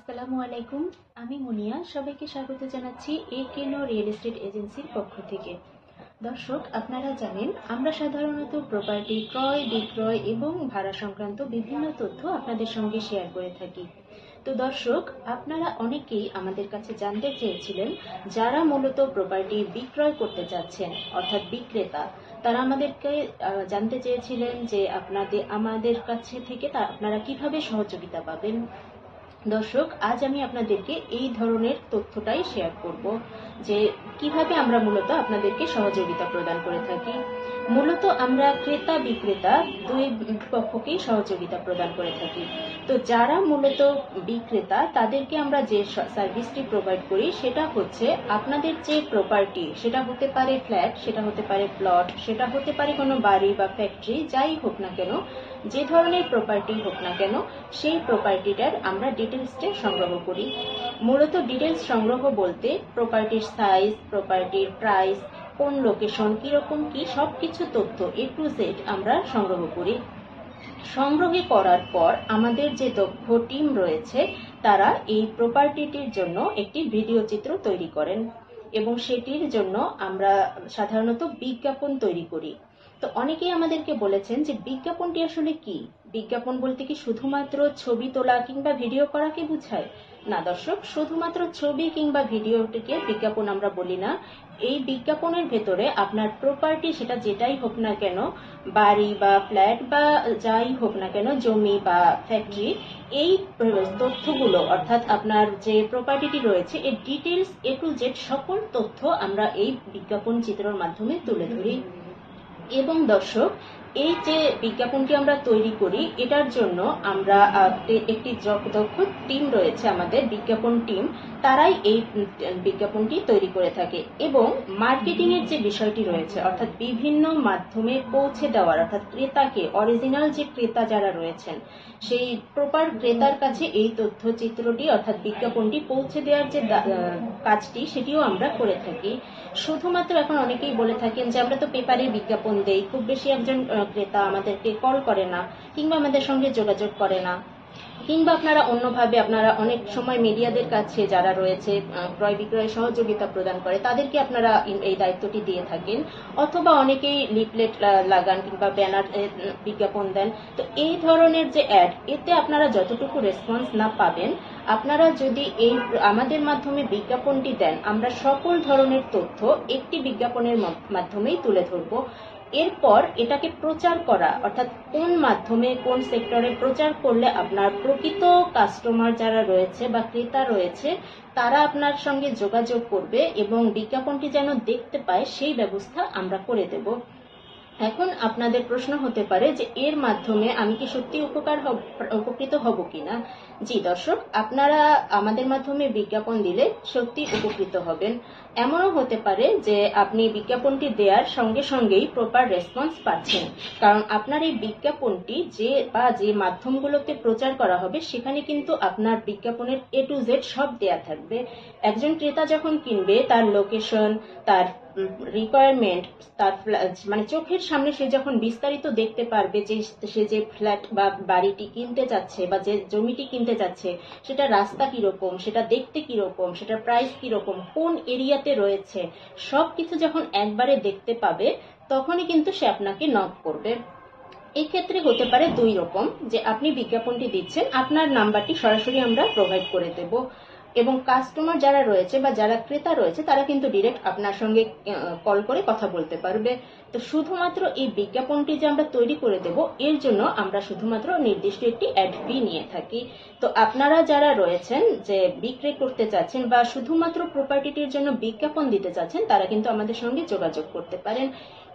আসসালামু আলাইকুম। আমি মুনিয়া। সবাইকে স্বাগত জানাচ্ছি এ কেনো রিয়েল এস্টেট এজেন্সির পক্ষ থেকে। দর্শক, আপনারা জানেন, আমরা সাধারণত প্রপার্টি ক্রয়, বিক্রয় এবং ভাড়া সংক্রান্ত বিভিন্ন তথ্য আপনাদের সঙ্গে শেয়ার করে থাকি। তো দর্শক, আপনারা অনেকেই আমাদের কাছে জানতে চেয়েছিলেন, যারা মূলত প্রপার্টি বিক্রয় করতে চাচ্ছেন, অর্থাৎ বিক্রেতা, তারা আমাদেরকে জানতে চেয়েছিলেন যে আপনাদের, আমাদের কাছে থেকে আপনারা কীভাবে সহযোগিতা পাবেন? দর্শক আজ আমি আপনাদেরকে এই ধরনের তথ্যটাই শেয়ার করব যে কীভাবে আমরা মূলত আপনাদেরকে সহযোগিতা প্রদান করে থাকি? মূলত আমরা ক্রেতা বিক্রেতা দুই পক্ষকেই সহযোগিতা প্রদান করে থাকি। তো যারা মূলত বিক্রেতা, তাদেরকে আমরা যে সার্ভিসটি প্রোভাইড করি, সেটা হচ্ছে আপনাদের যে প্রপার্টি সেটা হতে পারে ফ্ল্যাট সেটা হতে পারে প্লট সেটা হতে পারে কোনো বাড়ি বা ফ্যাক্টরি যাই হোক না কেন, যে ধরনের প্রপার্টি হোক না কেন, সেই প্রপার্টিটার আমরা ডিটেলসটা সংগ্রহ করি। মূলত ডিটেলস সংগ্রহ বলতে প্রপার্টির সাইজ প্রপার্টির প্রাইস কোন লোকেশন কীরকম কি, সবকিছু তথ্য এ টু জেড আমরা সংগ্রহ করি। সংগ্রহে করার পর আমাদের যে দক্ষ টিম রয়েছে, তারা এই প্রপার্টিটির জন্য একটি ভিডিও চিত্র তৈরি করেন এবং সেটির জন্য আমরা সাধারণত বিজ্ঞাপন তৈরি করি। তো অনেকেই আমাদেরকে বলেছেন যে বিজ্ঞাপনটি আসলে কি? বিজ্ঞাপন বলতে কি শুধুমাত্র ছবি তোলা কিংবা ভিডিও করাকে বুঝায়? না দর্শক, শুধুমাত্র ছবি কিংবা ভিডিওটিকে বিজ্ঞাপন আমরা বলি না। এই বিজ্ঞাপনের ভেতরে আপনার প্রপার্টি সেটা যেটাই হোক না কেন, বাড়ি বা ফ্ল্যাট বা যাই হোক না কেন, জমি বা ফ্যাক্টরি এই তথ্যগুলো অর্থাৎ আপনার যে প্রপার্টিটি রয়েছে, এর ডিটেলস এ টু জেড সকল তথ্য আমরা এই বিজ্ঞাপন চিত্রের মাধ্যমে তুলে ধরি। এবং দর্শক এই যে বিজ্ঞাপনটি আমরা তৈরি করি, এটার জন্য আমরা একটি দক্ষ টিম রয়েছে আমাদের, বিজ্ঞাপন টিম তারাই এই বিজ্ঞাপনটি তৈরি করে থাকে। এবং মার্কেটিং এর যে বিষয়টি রয়েছে, অর্থাৎ বিভিন্ন মাধ্যমে পৌঁছে দেওয়ার, অর্থাৎ ক্রেতাকে অরিজিনাল যে ক্রেতা যারা রয়েছেন, সেই প্রপার ক্রেতার কাছে এই তথ্যচিত্রটি, অর্থাৎ বিজ্ঞাপনটি পৌঁছে দেওয়ার যে কাজটি, সেটিও আমরা করে থাকি। শুধুমাত্র এখন অনেকেই বলে থাকেন যে, আমরা তো পেপারে বিজ্ঞাপন দেই, খুব বেশি একজন ক্রেতা আমাদেরকে কল করে না, কিংবা আমাদের সঙ্গে যোগাযোগ করে না। কিংবা আপনারা অন্যভাবে আপনারা অনেক সময় মিডিয়াদের কাছে যারা রয়েছে ক্রয় বিক্রয়ে সহযোগিতা প্রদান করে, তাদেরকে আপনারা এই দায়িত্বটি দিয়ে থাকেন। অথবা অনেকেই লিফলেট লাগান কিংবা ব্যানার বিজ্ঞাপন দেন। তো এই ধরনের যে অ্যাড, এতে আপনারা যতটুকু রেসপন্স না পাবেন, আপনারা যদি এই আমাদের মাধ্যমে বিজ্ঞাপনটি দেন, আমরা সকল ধরনের তথ্য একটি বিজ্ঞাপনের মাধ্যমেই তুলে ধরবো। এরপর এটাকে প্রচার করা, অর্থাৎ কোন মাধ্যমে, কোন সেক্টরে প্রচার করলে আপনার প্রকৃত কাস্টমার যারা রয়েছে বা ক্রেতা রয়েছে, তারা আপনার সঙ্গে যোগাযোগ করবে এবং বিজ্ঞাপনটি যেন দেখতে পায়, সেই ব্যবস্থা আমরা করে দেব। এখন আপনাদের প্রশ্ন হতে পারে যে এর মাধ্যমে আমি কি সত্যি উপকার উপকৃত হব কিনা? জি দর্শক, আপনারা আমাদের মাধ্যমে বিজ্ঞাপন দিলে সত্যি উপকৃত হবেন। এমনও হতে পারে যে আপনি বিজ্ঞাপনটি দেওয়ার সঙ্গে সঙ্গেই প্রপার রেসপন্স পাচ্ছেন। কারণ আপনার এই বিজ্ঞাপনটি যে বা যে মাধ্যমগুলোতে প্রচার করা হবে, সেখানে কিন্তু আপনার বিজ্ঞাপনের এ টু জেড সব দেয়া থাকবে। একজন ক্রেতা যখন কিনবে, তার লোকেশন তার রিকোয়ারমেন্ট তার মানে চোখের সামনে সে যখন বিস্তারিত দেখতে পারবে যে সে যে ফ্ল্যাট বা বাড়িটি কিনতে যাচ্ছে বা যে জমিটি কিনতে যাচ্ছে, সেটা রাস্তা কীরকম, সেটা দেখতে কীরকম, সেটার প্রাইস কীরকম, কোন এরিয়াতে রয়েছে, সবকিছু যখন একবারে দেখতে পাবে, তখনই কিন্তু সে আপনাকে নক করবে। এক্ষেত্রে হতে পারে দুই রকম, যে আপনি বিজ্ঞাপনটি দিচ্ছেন, আপনার নাম্বারটি সরাসরি আমরা প্রোভাইড করে দেব। এবং কাস্টমার যারা রয়েছে বা যারা ক্রেতা রয়েছে, তারা কিন্তু ডিরেক্ট আপনার সঙ্গে কল করে কথা বলতে পারবে। তো শুধুমাত্র এই বিজ্ঞাপনটি যে আমরা তৈরি করে দেব, এর জন্য আমরা শুধুমাত্র নির্দিষ্ট একটি অ্যাড ফি নিয়ে থাকি। তো আপনারা যারা রয়েছেন, যে বিক্রি করতে চাচ্ছেন বা শুধুমাত্র প্রপার্টিটির জন্য বিজ্ঞাপন দিতে চাচ্ছেন, তারা কিন্তু আমাদের সঙ্গে যোগাযোগ করতে পারেন।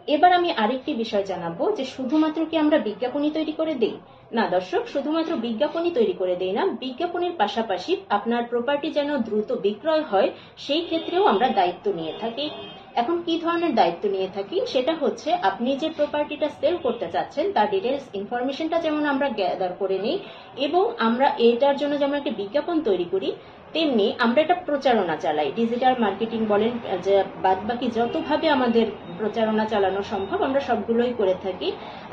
এবার আমি আরেকটি বিষয় জানাব যে শুধুমাত্র কি আমরা বিজ্ঞাপনই তৈরি করে দেই? না দর্শক, শুধুমাত্র বিজ্ঞাপনই তৈরি করে দেই না, বিজ্ঞাপনের পাশাপাশি আপনার প্রপার্টি যেন দ্রুত বিক্রয় হয়, সেই ক্ষেত্রেও আমরা দায়িত্ব নিয়ে থাকি। এখন কি ধরনের দায়িত্ব নিয়ে থাকি? সেটা হচ্ছে আপনি যে প্রপার্টিটা সেল করতে চাচ্ছেন, তার ডিটেলস ইনফরমেশনটা যেমন আমরা গ্যাদার করে নিই, এবং আমরা এটার জন্য যেমন একটা বিজ্ঞাপন তৈরি করি তেমনি আমরা একটা প্রচারণা চালাই। ডিজিটাল মার্কেটিং বলেন, যে বাদ বাকি যতভাবে আমাদের প্রচারণা চালানো সম্ভব, আমরা সবগুলোই করে থাকি।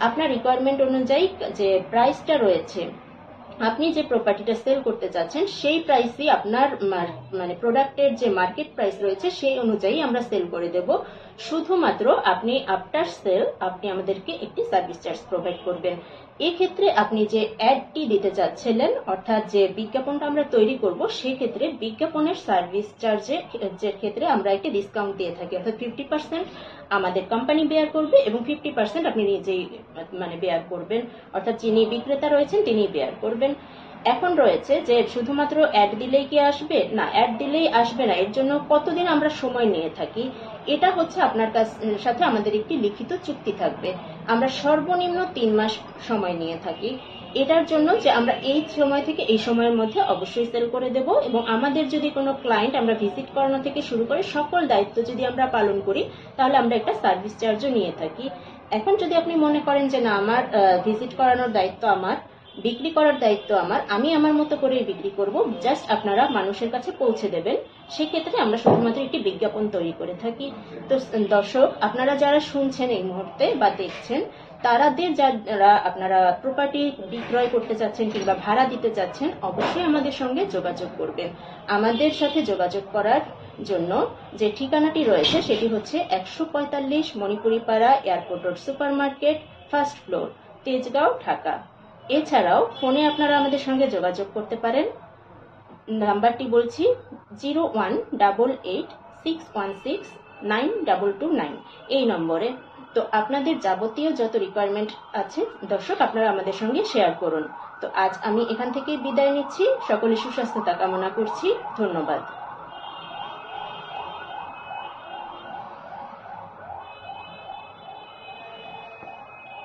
আপনার রিকোয়ারমেন্ট অনুযায়ী যে প্রাইসটা রয়েছে, আপনি যে প্রপার্টিটা সেল করতে চাচ্ছেন, সেই প্রাইসই আপনার মানে প্রোডাক্টের যে মার্কেট প্রাইস রয়েছে, সেই অনুযায়ী আমরা সেল করে দেব। শুধুমাত্র আপনি আফটার সেল আপনি আমাদেরকে একটি সার্ভিস চার্জ প্রোভাইড করবেন। এক্ষেত্রে আপনি যে অ্যাডটি দিতে চাচ্ছিলেন, অর্থাৎ যে বিজ্ঞাপনটা আমরা তৈরি করব, সেক্ষেত্রে বিজ্ঞাপনের সার্ভিস চার্জে ক্ষেত্রে আমরা একটি ডিসকাউন্ট দিয়ে থাকি। অর্থাৎ ফিফটি পার্সেন্ট আমাদের কোম্পানি বেয়ার করবে এবং ফিফটি পার্সেন্ট আপনি নিজেই মানে বেয়ার করবেন। অর্থাৎ যিনি বিক্রেতা রয়েছেন তিনি বেয়ার করবেন। এখন রয়েছে যে শুধুমাত্র অ্যাড দিলেই কি আসবে? না অ্যাড দিলেই আসবে না। এর জন্য কতদিন আমরা সময় নিয়ে থাকি? এটা হচ্ছে আপনার সাথে আমাদের একটি লিখিত চুক্তি থাকবে। আমরা সর্বনিম্ন তিন মাস সময় নিয়ে থাকি। এটার জন্য যে আমরা এই সময় থেকে এই সময়ের মধ্যে অবশ্যই সেল করে দেব এবং আমাদের যদি কোনো ক্লায়েন্ট আমরা ভিজিট করানো থেকে শুরু করে সকল দায়িত্ব যদি আমরা পালন করি, তাহলে আমরা একটা সার্ভিস চার্জও নিয়ে থাকি। এখন যদি আপনি মনে করেন যে না, আমার ভিজিট করানোর দায়িত্ব আমার বিক্রি করার দায়িত্ব আমার, আমি আমার মতো করে বিক্রি করব জাস্ট আপনারা মানুষের কাছে পৌঁছে দেবেন। সেক্ষেত্রে আমরা শুধুমাত্র একটি বিজ্ঞাপন তৈরি করে থাকি। তো দর্শক, আপনারা যারা শুনছেন এই মুহূর্তে বা দেখছেন তারাদের যারা আপনারা প্রপার্টি বিক্রয় করতে চাচ্ছেন কিংবা ভাড়া দিতে চাচ্ছেন, অবশ্যই আমাদের সঙ্গে যোগাযোগ করবেন। আমাদের সাথে যোগাযোগ করার জন্য যে ঠিকানাটি রয়েছে, সেটি হচ্ছে একশো পঁয়তাল্লিশ Manipuri Para airport road super market first floor, Tejgaon, Dhaka. এছাড়াও ফোনে আপনারা আমাদের সঙ্গে যোগাযোগ করতে পারেন। নাম্বারটি বলছি zero one double eight six one six nine double two nine. এই নম্বরে। তো আপনাদের যাবতীয় যত রিকোয়ারমেন্ট আছে, দর্শক, আপনারা আমাদের সঙ্গে শেয়ার করুন। তো আজ আমি এখান থেকে বিদায় নিচ্ছি। সকলে সুস্বাস্থ্যতা কামনা করছি। ধন্যবাদ।